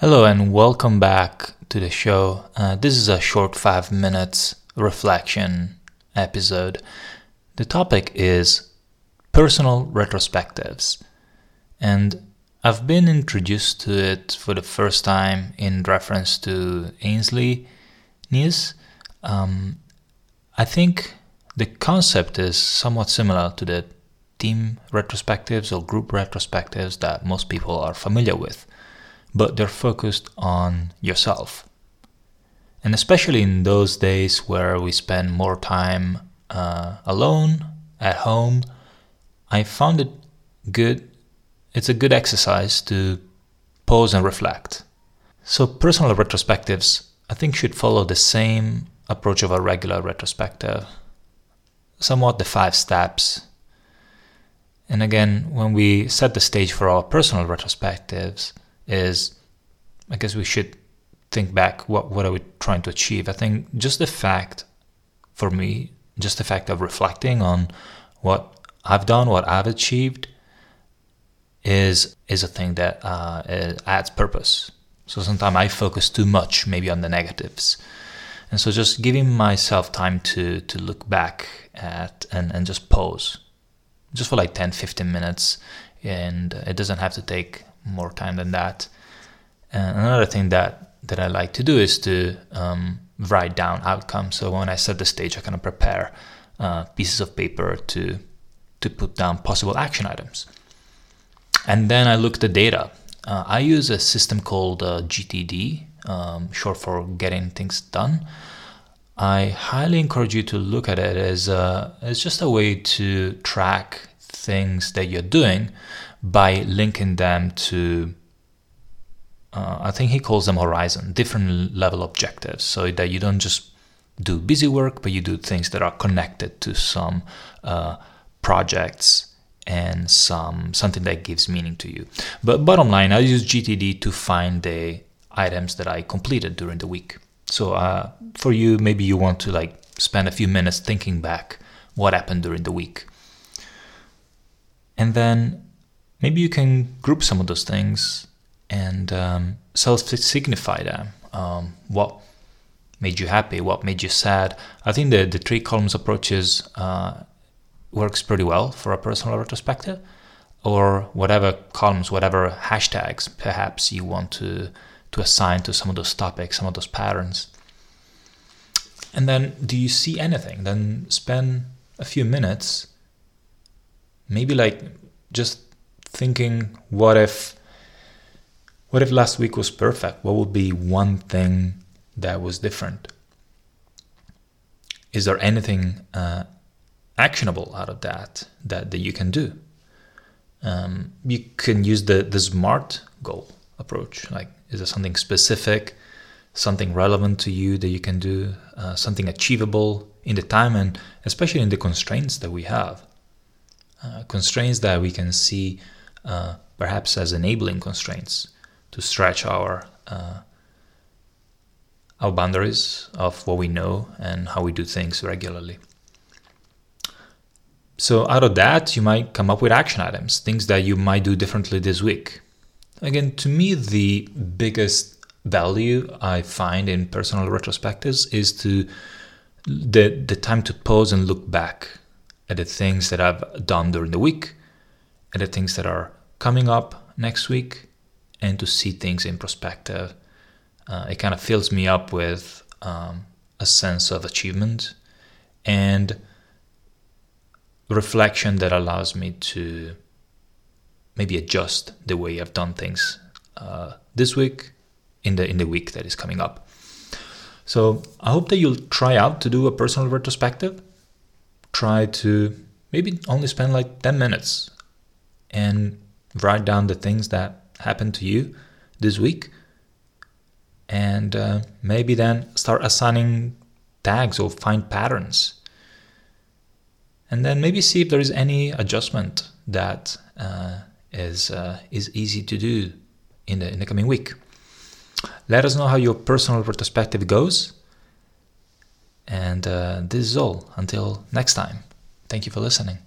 Hello and welcome back to the show. Uh, this is a short five minutes reflection episode. The topic is personal retrospectives, and I've been introduced to it for the first time in reference to Ainsley Nies. Um, I think the concept is somewhat similar to the team retrospectives or group retrospectives that most people are familiar with but they're focused on yourself. And especially in those days where we spend more time uh, alone, at home, I found it good. It's a good exercise to pause and reflect. So, personal retrospectives, I think, should follow the same approach of a regular retrospective, somewhat the five steps. And again, when we set the stage for our personal retrospectives, is I guess we should think back what what are we trying to achieve? I think just the fact for me, just the fact of reflecting on what I've done, what I've achieved is is a thing that uh, adds purpose. So sometimes I focus too much maybe on the negatives. And so just giving myself time to to look back at and, and just pause just for like 10 15 minutes and it doesn't have to take more time than that. And another thing that that I like to do is to um, write down outcomes. So when I set the stage, I kind of prepare uh, pieces of paper to to put down possible action items. And then I look at the data. Uh, I use a system called uh, GTD, um, short for Getting Things Done. I highly encourage you to look at it as a, as just a way to track things that you're doing by linking them to uh, I think he calls them horizon, different level objectives, so that you don't just do busy work, but you do things that are connected to some uh, projects and some something that gives meaning to you. But bottom line, I use GTD to find the items that I completed during the week. So uh, for you, maybe you want to like spend a few minutes thinking back what happened during the week, and then maybe you can group some of those things and um, self signify them. Um, what made you happy? What made you sad? I think the, the three columns approaches uh, works pretty well for a personal retrospective, or whatever columns, whatever hashtags perhaps you want to to assign to some of those topics, some of those patterns. And then, do you see anything? Then spend a few minutes, maybe like just thinking, what if what if last week was perfect? What would be one thing that was different? Is there anything uh, actionable out of that, that that you can do? Um, you can use the the SMART goal approach. Like, is there something specific, something relevant to you that you can do, uh, something achievable in the time, and especially in the constraints that we have, uh, constraints that we can see uh, perhaps as enabling constraints to stretch our uh, our boundaries of what we know and how we do things regularly. So out of that, you might come up with action items, things that you might do differently this week. Again, to me, the biggest value I find in personal retrospectives is to the the time to pause and look back at the things that I've done during the week, at the things that are coming up next week, and to see things in perspective. Uh, it kind of fills me up with um, a sense of achievement and reflection that allows me to maybe adjust the way I've done things uh, this week in the in the week that is coming up. So I hope that you'll try out to do a personal retrospective. Try to maybe only spend like 10 minutes and write down the things that happened to you this week. And uh, maybe then start assigning tags or find patterns. And then maybe see if there is any adjustment that uh, is uh, is easy to do in the in the coming week. Let us know how your personal retrospective goes. And uh, this is all. Until next time. Thank you for listening